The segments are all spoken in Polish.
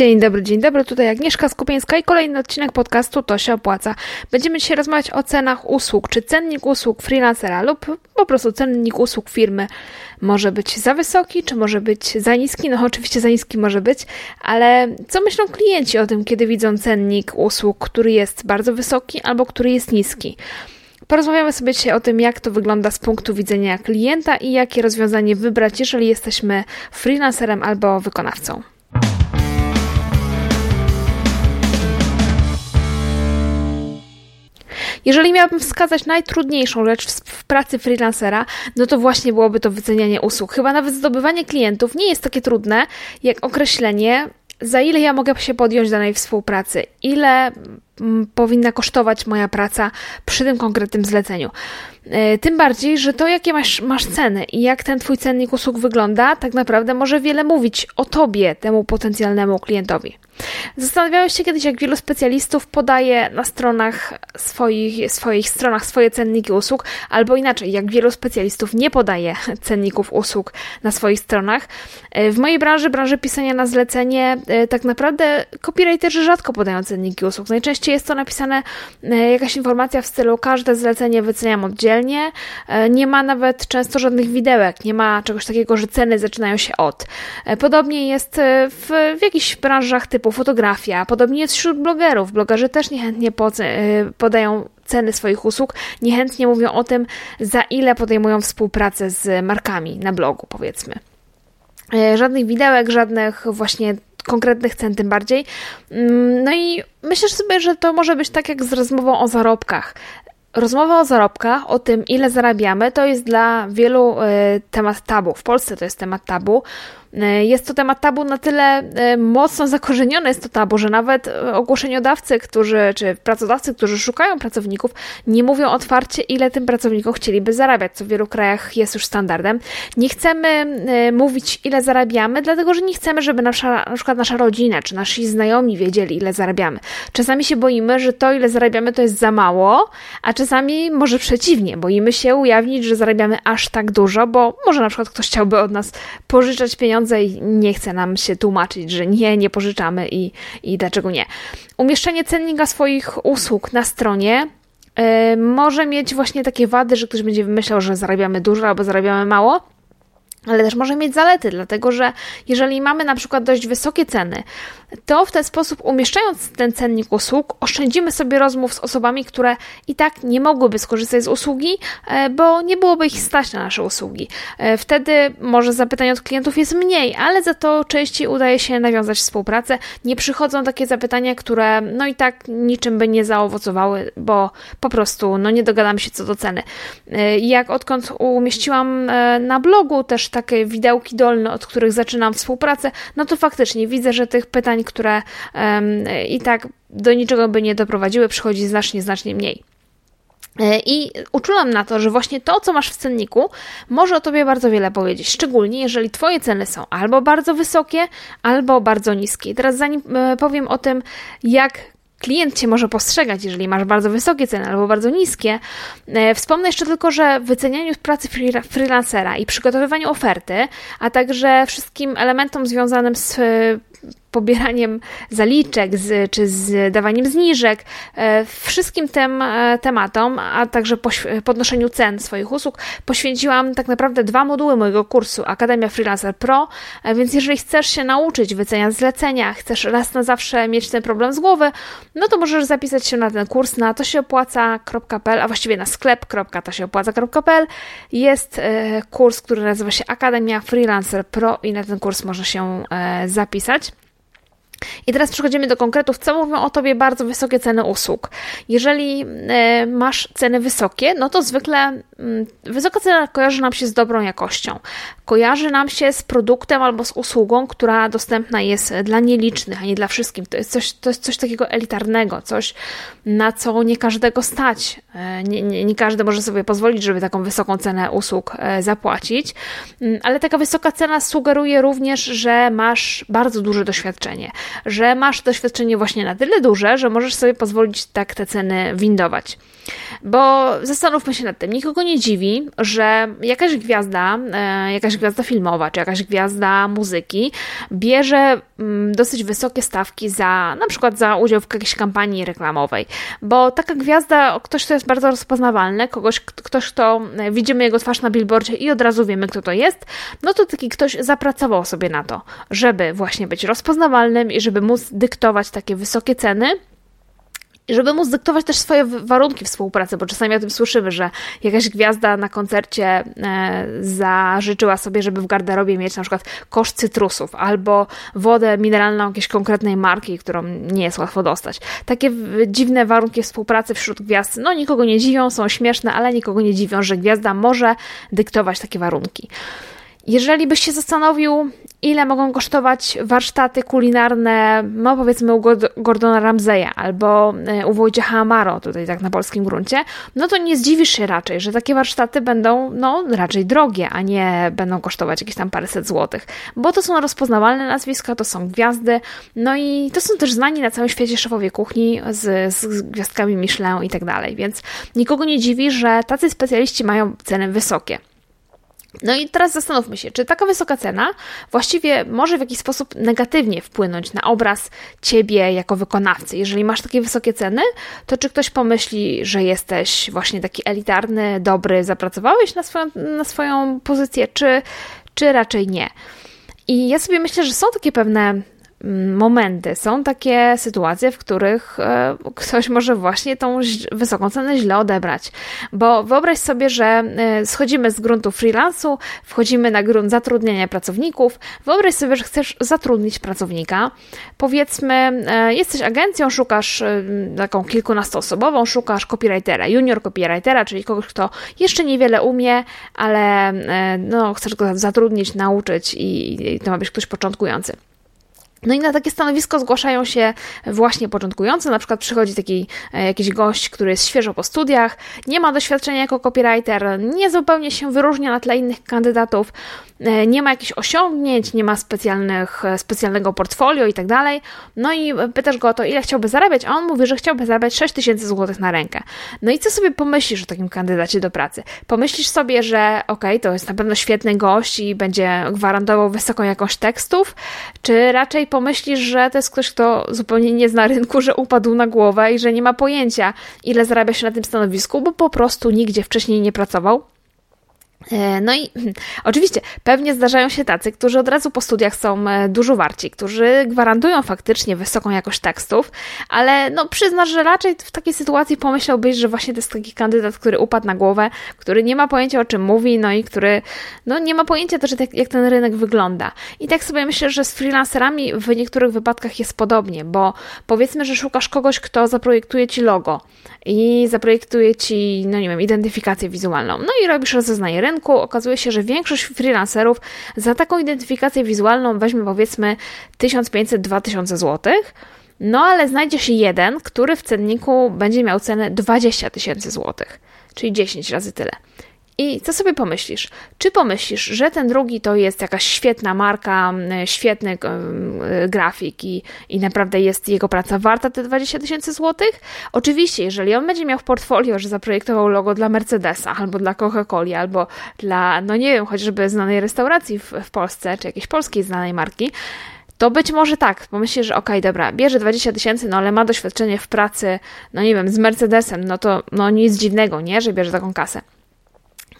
Dzień dobry, dzień dobry, tutaj Agnieszka Skupieńska i kolejny odcinek podcastu To się opłaca. Będziemy dzisiaj rozmawiać o cenach usług, czy cennik usług freelancera lub po prostu cennik usług firmy może być za wysoki, czy może być za niski. No oczywiście za niski może być, ale co myślą klienci o tym, kiedy widzą cennik usług, który jest bardzo wysoki albo który jest niski? Porozmawiamy sobie dzisiaj o tym, jak to wygląda z punktu widzenia klienta i jakie rozwiązanie wybrać, jeżeli jesteśmy freelancerem albo wykonawcą. Jeżeli miałabym wskazać najtrudniejszą rzecz w pracy freelancera, no to właśnie byłoby to wycenianie usług. Chyba nawet zdobywanie klientów nie jest takie trudne, jak określenie, za ile ja mogę się podjąć danej współpracy, ile powinna kosztować moja praca przy tym konkretnym zleceniu. E, tym bardziej, że to, jakie masz, masz ceny i jak ten Twój cennik usług wygląda, tak naprawdę może wiele mówić o Tobie, temu potencjalnemu klientowi. Zastanawiałeś się kiedyś, jak wielu specjalistów podaje na stronach swoich, swoich stronach swoje cenniki usług, albo inaczej, jak wielu specjalistów nie podaje cenników usług na swoich stronach. E, w mojej branży, branży pisania na zlecenie, e, tak naprawdę copywriterzy rzadko podają cenniki usług. Najczęściej jest to napisane jakaś informacja w stylu każde zlecenie wyceniam oddzielnie, E, nie ma nawet często żadnych widełek, nie ma czegoś takiego, że ceny zaczynają się od. E, podobnie jest e, w, w jakichś branżach typu fotografia, podobnie jest wśród blogerów. Blogerzy też niechętnie podają ceny swoich usług, niechętnie mówią o tym, za ile podejmują współpracę z markami na blogu, powiedzmy. Żadnych widełek, żadnych właśnie konkretnych cen tym bardziej. Mm, no i myślę sobie, że to może być tak jak z rozmową o zarobkach. Rozmowa o zarobkach, o tym, ile zarabiamy, to jest dla wielu y, temat tabu. W Polsce to jest temat tabu. E, jest to temat tabu na tyle e, mocno zakorzenione jest to tabu, że nawet e, ogłoszeniodawcy, którzy, czy pracodawcy, którzy szukają pracowników, nie mówią otwarcie, ile tym pracownikom chcieliby zarabiać, co w wielu krajach jest już standardem. Nie chcemy mówić, ile zarabiamy, dlatego że nie chcemy, żeby nasza, na przykład nasza rodzina, czy nasi znajomi wiedzieli, ile zarabiamy. Czasami się boimy, że to, ile zarabiamy, to jest za mało, a czasami może przeciwnie, boimy się ujawnić, że zarabiamy aż tak dużo, bo może na przykład ktoś chciałby od nas pożyczać pieniądze, i nie chce nam się tłumaczyć, że nie, nie pożyczamy i, i dlaczego nie. Umieszczenie cennika swoich usług na stronie yy, może mieć właśnie takie wady, że ktoś będzie myślał, że zarabiamy dużo albo zarabiamy mało ale też może mieć zalety, dlatego że jeżeli mamy na przykład dość wysokie ceny, to w ten sposób umieszczając ten cennik usług, oszczędzimy sobie rozmów z osobami, które i tak nie mogłyby skorzystać z usługi, e, bo nie byłoby ich stać na nasze usługi. E, wtedy może zapytań od klientów jest mniej, ale za to częściej udaje się nawiązać współpracę. Nie przychodzą takie zapytania, które no i tak niczym by nie zaowocowały, bo po prostu no nie dogadamy się co do ceny. E, jak odkąd umieściłam na blogu też takie widełki dolne, od których zaczynam współpracę, no to faktycznie widzę, że tych pytań, które i tak do niczego by nie doprowadziły, przychodzi znacznie, znacznie mniej. E, I uczulam na to, że właśnie to, co masz w cenniku, może o tobie bardzo wiele powiedzieć, szczególnie jeżeli twoje ceny są albo bardzo wysokie, albo bardzo niskie. I teraz zanim e, powiem o tym, jak klient cię może postrzegać, jeżeli masz bardzo wysokie ceny albo bardzo niskie. E, wspomnę jeszcze tylko, że w wycenianiu pracy freelancera i przygotowywaniu oferty, a także wszystkim elementom związanym z pobieraniem zaliczek z, czy z dawaniem zniżek, e, wszystkim tym e, tematom, a także podnoszeniu cen swoich usług, poświęciłam tak naprawdę dwa moduły mojego kursu Akademia Freelancer Pro, e, więc jeżeli chcesz się nauczyć wyceniać zlecenia, chcesz raz na zawsze mieć ten problem z głowy, no to możesz zapisać się na ten kurs na tosieopłaca.pl, a właściwie na sklep.tosieopłaca.pl jest kurs, który nazywa się Akademia Freelancer Pro i na ten kurs można się zapisać. I teraz przechodzimy do konkretów, co mówią o tobie bardzo wysokie ceny usług. Jeżeli e, masz ceny wysokie, no to zwykle mm, wysoka cena kojarzy nam się z dobrą jakością. Kojarzy nam się z produktem albo z usługą, która dostępna jest dla nielicznych, a nie dla wszystkich. To jest coś, to jest coś takiego elitarnego, coś na co nie każdego stać. E, nie, nie, nie każdy może sobie pozwolić, żeby taką wysoką cenę usług e, zapłacić, mm, ale taka wysoka cena sugeruje również, że masz bardzo duże doświadczenie że masz doświadczenie właśnie na tyle duże, że możesz sobie pozwolić tak te ceny windować. Bo zastanówmy się nad tym, nikogo nie dziwi, że jakaś gwiazda, e, jakaś gwiazda filmowa, czy jakaś gwiazda muzyki bierze mm, dosyć wysokie stawki za, na przykład za udział w jakiejś kampanii reklamowej, bo taka gwiazda, ktoś, kto jest bardzo rozpoznawalny, kogoś, ktoś, kto e, widzimy jego twarz na billboardzie i od razu wiemy, kto to jest, no to taki ktoś zapracował sobie na to, żeby właśnie być rozpoznawalnym i żeby móc dyktować takie wysokie ceny, żeby móc dyktować też swoje warunki współpracy, bo czasami o tym słyszymy, że jakaś gwiazda na koncercie e, zażyczyła sobie, żeby w garderobie mieć na przykład kosz cytrusów albo wodę mineralną jakiejś konkretnej marki, którą nie jest łatwo dostać. Takie dziwne warunki współpracy wśród gwiazd, no nikogo nie dziwią, są śmieszne, ale nikogo nie dziwią, że gwiazda może dyktować takie warunki. Jeżeli byś się zastanowił, ile mogą kosztować warsztaty kulinarne, no powiedzmy u Gordona Ramseya albo e, u Wojciecha Amaro, tutaj tak na polskim gruncie, no to nie zdziwisz się raczej, że takie warsztaty będą no raczej drogie, a nie będą kosztować jakieś tam paręset złotych, bo to są rozpoznawalne nazwiska, to są gwiazdy, no i to są też znani na całym świecie szefowie kuchni z, z gwiazdkami Michelin i tak dalej, więc nikogo nie dziwi, że tacy specjaliści mają ceny wysokie. No i teraz zastanówmy się, czy taka wysoka cena właściwie może w jakiś sposób negatywnie wpłynąć na obraz ciebie jako wykonawcy. Jeżeli masz takie wysokie ceny, to czy ktoś pomyśli, że jesteś właśnie taki elitarny, dobry, zapracowałeś na swoją, na swoją pozycję, czy, czy raczej nie? I ja sobie myślę, że są takie pewne momenty, są takie sytuacje, w których e, ktoś może właśnie tą wysoką cenę źle odebrać. Bo wyobraź sobie, że e, schodzimy z gruntu freelansu, wchodzimy na grunt zatrudniania pracowników. Wyobraź sobie, że chcesz zatrudnić pracownika. Powiedzmy, e, jesteś agencją, szukasz taką kilkunastoosobową, szukasz copywritera, junior copywritera, czyli kogoś, kto jeszcze niewiele umie, ale no, chcesz go zatrudnić, nauczyć i to ma być ktoś początkujący. No i na takie stanowisko zgłaszają się właśnie początkujący, na przykład przychodzi taki e, jakiś gość, który jest świeżo po studiach, nie ma doświadczenia jako copywriter, nie zupełnie się wyróżnia na tle innych kandydatów, e, nie ma jakichś osiągnięć, nie ma specjalnych, e, specjalnego portfolio i tak dalej. No i pytasz go o to, ile chciałby zarabiać, a on mówi, że chciałby zarabiać 6 tysięcy złotych na rękę. No i co sobie pomyślisz o takim kandydacie do pracy? Pomyślisz sobie, że okej, okay, to jest na pewno świetny gość i będzie gwarantował wysoką jakość tekstów, czy raczej pomyślisz, że to jest ktoś, kto zupełnie nie zna rynku, że upadł na głowę i że nie ma pojęcia, ile zarabia się na tym stanowisku, bo po prostu nigdzie wcześniej nie pracował. E, no i oczywiście pewnie zdarzają się tacy, którzy od razu po studiach są e, dużo warci, którzy gwarantują faktycznie wysoką jakość tekstów, ale no przyznasz, że raczej w takiej sytuacji pomyślałbyś, że właśnie to jest taki kandydat, który upadł na głowę, który nie ma pojęcia o czym mówi, no i który no nie ma pojęcia też jak ten rynek wygląda. I tak sobie myślę, że z freelancerami w niektórych wypadkach jest podobnie, bo powiedzmy, że szukasz kogoś, kto zaprojektuje ci logo i zaprojektuje ci, no nie wiem, identyfikację wizualną, no i robisz rozeznanie rynku, rynku okazuje się, że większość freelancerów za taką identyfikację wizualną weźmie powiedzmy 1500-2000 zł. No ale znajdzie się jeden, który w cenniku będzie miał cenę 20 tysięcy złotych, czyli 10 razy tyle. I co sobie pomyślisz? Czy pomyślisz, że ten drugi to jest jakaś świetna marka, świetny grafik i, i naprawdę jest jego praca warta te 20 tysięcy złotych? Oczywiście, jeżeli on będzie miał w portfolio, że zaprojektował logo dla Mercedesa, albo dla Coca-Coli, albo dla, no nie wiem, chociażby znanej restauracji w, w Polsce, czy jakiejś polskiej znanej marki, to być może tak, pomyślisz, że okej, okay, dobra, bierze 20 tysięcy, no ale ma doświadczenie w pracy, no nie wiem, z Mercedesem, no to no nic dziwnego, nie, że bierze taką kasę.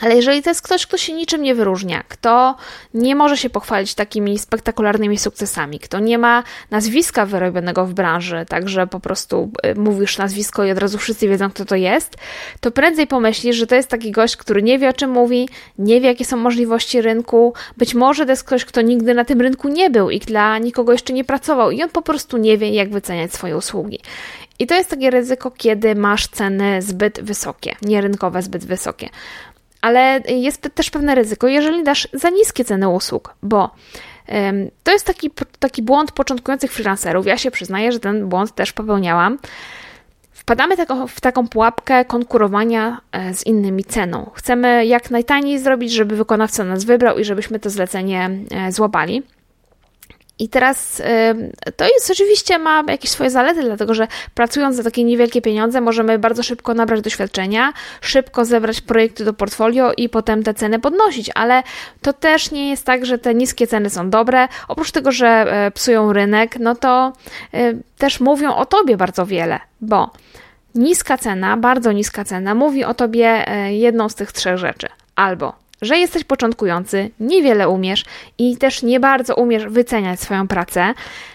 Ale jeżeli to jest ktoś, kto się niczym nie wyróżnia, kto nie może się pochwalić takimi spektakularnymi sukcesami, kto nie ma nazwiska wyrobionego w branży, także po prostu y, mówisz nazwisko i od razu wszyscy wiedzą, kto to jest, to prędzej pomyślisz, że to jest taki gość, który nie wie o czym mówi, nie wie jakie są możliwości rynku, być może to jest ktoś, kto nigdy na tym rynku nie był i dla nikogo jeszcze nie pracował i on po prostu nie wie, jak wyceniać swoje usługi. I to jest takie ryzyko, kiedy masz ceny zbyt wysokie, nierynkowe zbyt wysokie ale jest też pewne ryzyko, jeżeli dasz za niskie ceny usług, bo to jest taki, taki błąd początkujących freelancerów. Ja się przyznaję, że ten błąd też popełniałam. Wpadamy w taką pułapkę konkurowania e, z innymi ceną. Chcemy jak najtaniej zrobić, żeby wykonawca nas wybrał i żebyśmy to zlecenie e, złapali. I teraz to jest oczywiście ma jakieś swoje zalety, dlatego że pracując za takie niewielkie pieniądze możemy bardzo szybko nabrać doświadczenia, szybko zebrać projekty do portfolio i potem te ceny podnosić, ale to też nie jest tak, że te niskie ceny są dobre. Oprócz tego, że e, psują rynek, no to e, też mówią o tobie bardzo wiele, bo niska cena, bardzo niska cena mówi o tobie e, jedną z tych trzech rzeczy. Albo że jesteś początkujący, niewiele umiesz i też nie bardzo umiesz wyceniać swoją pracę.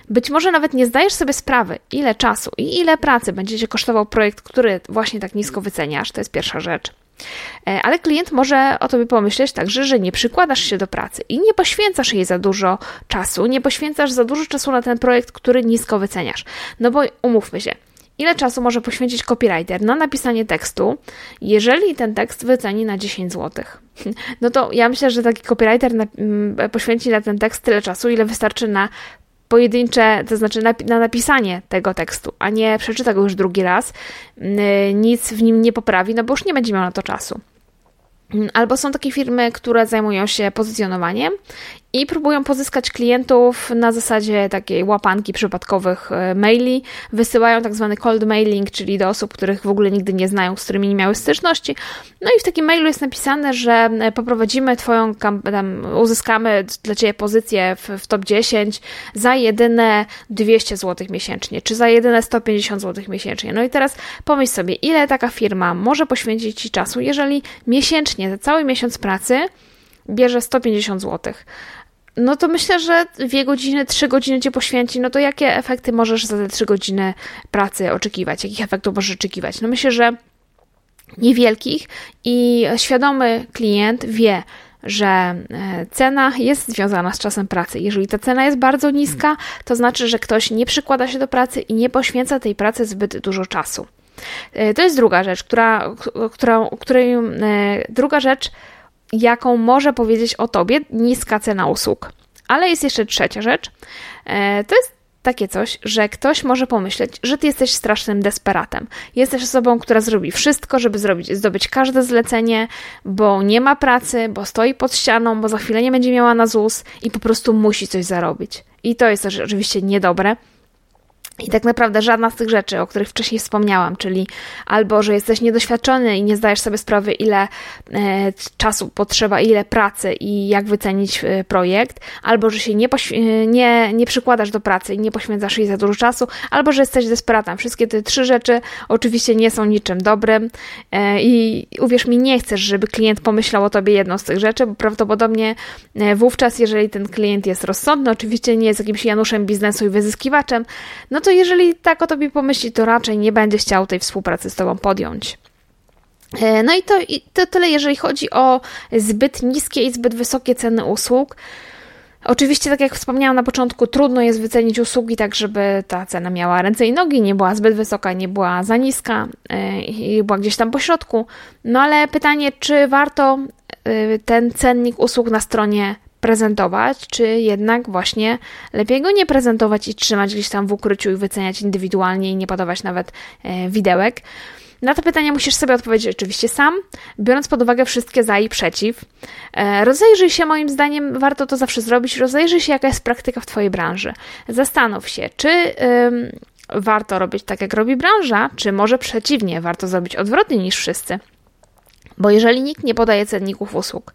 Być może nawet nie zdajesz sobie sprawy, ile czasu i ile pracy będzie cię kosztował projekt, który właśnie tak nisko wyceniasz. To jest pierwsza rzecz. E, ale klient może o tobie pomyśleć także, że nie przykładasz się do pracy i nie poświęcasz jej za dużo czasu, nie poświęcasz za dużo czasu na ten projekt, który nisko wyceniasz. No bo umówmy się, ile czasu może poświęcić copywriter na napisanie tekstu, jeżeli ten tekst wyceni na 10 zł. No to ja myślę, że taki copywriter mm, poświęci na ten tekst tyle czasu, ile wystarczy na pojedyncze, to znaczy na, na, napisanie tego tekstu, a nie przeczyta go już drugi raz, mm, nic w nim nie poprawi, no bo już nie będzie miał na to czasu. Mm, albo są takie firmy, które zajmują się pozycjonowaniem i próbują pozyskać klientów na zasadzie takiej łapanki przypadkowych e, maili. Wysyłają tak zwany cold mailing, czyli do osób, których w ogóle nigdy nie znają, z którymi nie miały styczności. No i w takim mailu jest napisane, że e, poprowadzimy Twoją, tam, uzyskamy dla Ciebie pozycję w, w top 10 za jedyne 200 zł miesięcznie, czy za jedyne 150 zł miesięcznie. No i teraz pomyśl sobie, ile taka firma może poświęcić Ci czasu, jeżeli miesięcznie, za cały miesiąc pracy, bierze 150 zł no to myślę, że dwie godziny, trzy godziny cię poświęci, no to jakie efekty możesz za te trzy godziny pracy oczekiwać? Jakich efektów możesz oczekiwać? No myślę, że niewielkich i świadomy klient wie, że e, cena jest związana z czasem pracy. Jeżeli ta cena jest bardzo niska, to znaczy, że ktoś nie przykłada się do pracy i nie poświęca tej pracy zbyt dużo czasu. E, to jest druga rzecz, która, która, której, e, druga rzecz, jaką może powiedzieć o tobie niska cena usług. Ale jest jeszcze trzecia rzecz. E, to jest takie coś, że ktoś może pomyśleć, że ty jesteś strasznym desperatem. Jesteś osobą, która zrobi wszystko, żeby zrobić, zdobyć każde zlecenie, bo nie ma pracy, bo stoi pod ścianą, bo za chwilę nie będzie miała na ZUS i po prostu musi coś zarobić. I to jest też oczywiście niedobre. I tak naprawdę żadna z tych rzeczy, o których wcześniej wspomniałam, czyli albo, że jesteś niedoświadczony i nie zdajesz sobie sprawy, ile e, czasu potrzeba, ile pracy i jak wycenić e, projekt, albo, że się nie, e, nie, nie przykładasz do pracy i nie poświęcasz jej za dużo czasu, albo, że jesteś desperatem. Wszystkie te trzy rzeczy oczywiście nie są niczym dobrym i uwierz mi, nie chcesz, żeby klient pomyślał o tobie jedną z tych rzeczy, bo prawdopodobnie wówczas, jeżeli ten klient jest rozsądny, oczywiście nie jest jakimś Januszem biznesu i wyzyskiwaczem, no to jeżeli tak o tobie pomyśli, to raczej nie będzie chciał tej współpracy z tobą podjąć. E, no i to, i to tyle, jeżeli chodzi o zbyt niskie i zbyt wysokie ceny usług. Oczywiście, tak jak wspomniałam na początku, trudno jest wycenić usługi tak, żeby ta cena miała ręce i nogi, nie była zbyt wysoka, nie była za niska e, i była gdzieś tam po środku. No ale pytanie, czy warto e, ten cennik usług na stronie prezentować, czy jednak właśnie lepiej go nie prezentować i trzymać gdzieś tam w ukryciu i wyceniać indywidualnie i nie podawać nawet e, widełek. Na to pytanie musisz sobie odpowiedzieć oczywiście sam, biorąc pod uwagę wszystkie za i przeciw. E, rozejrzyj się, moim zdaniem, warto to zawsze zrobić. Rozejrzyj się, jaka jest praktyka w Twojej branży. Zastanów się, czy warto robić tak, jak robi branża, czy może przeciwnie, warto zrobić odwrotnie niż wszyscy. Bo jeżeli nikt nie podaje cenników usług,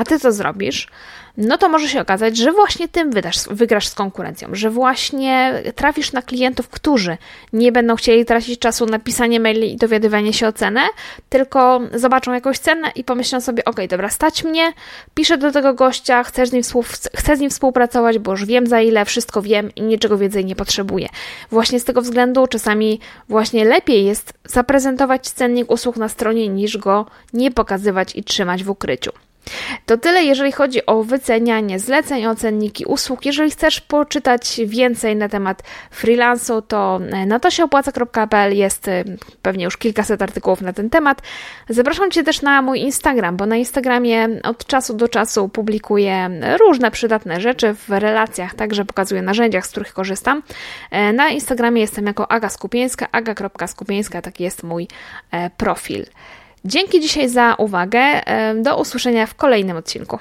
a ty co zrobisz, no to może się okazać, że właśnie tym wydasz, wygrasz z konkurencją, że właśnie trafisz na klientów, którzy nie będą chcieli tracić czasu na pisanie maili i dowiadywanie się o cenę, tylko zobaczą jakąś cenę i pomyślą sobie, ok, dobra, stać mnie, piszę do tego gościa, chcę z, nim chcę z nim współpracować, bo już wiem za ile, wszystko wiem i niczego więcej nie potrzebuję. Właśnie z tego względu czasami właśnie lepiej jest zaprezentować cennik usług na stronie, niż go nie pokazywać i trzymać w ukryciu. To tyle, jeżeli chodzi o wycenianie zleceń, o cenniki usług. Jeżeli chcesz poczytać więcej na temat freelansu, to na tosiopłaca.pl jest y, pewnie już kilkaset artykułów na ten temat. Zapraszam Cię też na mój Instagram, bo na Instagramie od czasu do czasu publikuję różne przydatne rzeczy w relacjach, także pokazuję narzędziach, z których korzystam. E, na Instagramie jestem jako Aga Skupieńska, aga.skupieńska, taki jest mój e, profil. Dzięki dzisiaj za uwagę. Do usłyszenia w kolejnym odcinku.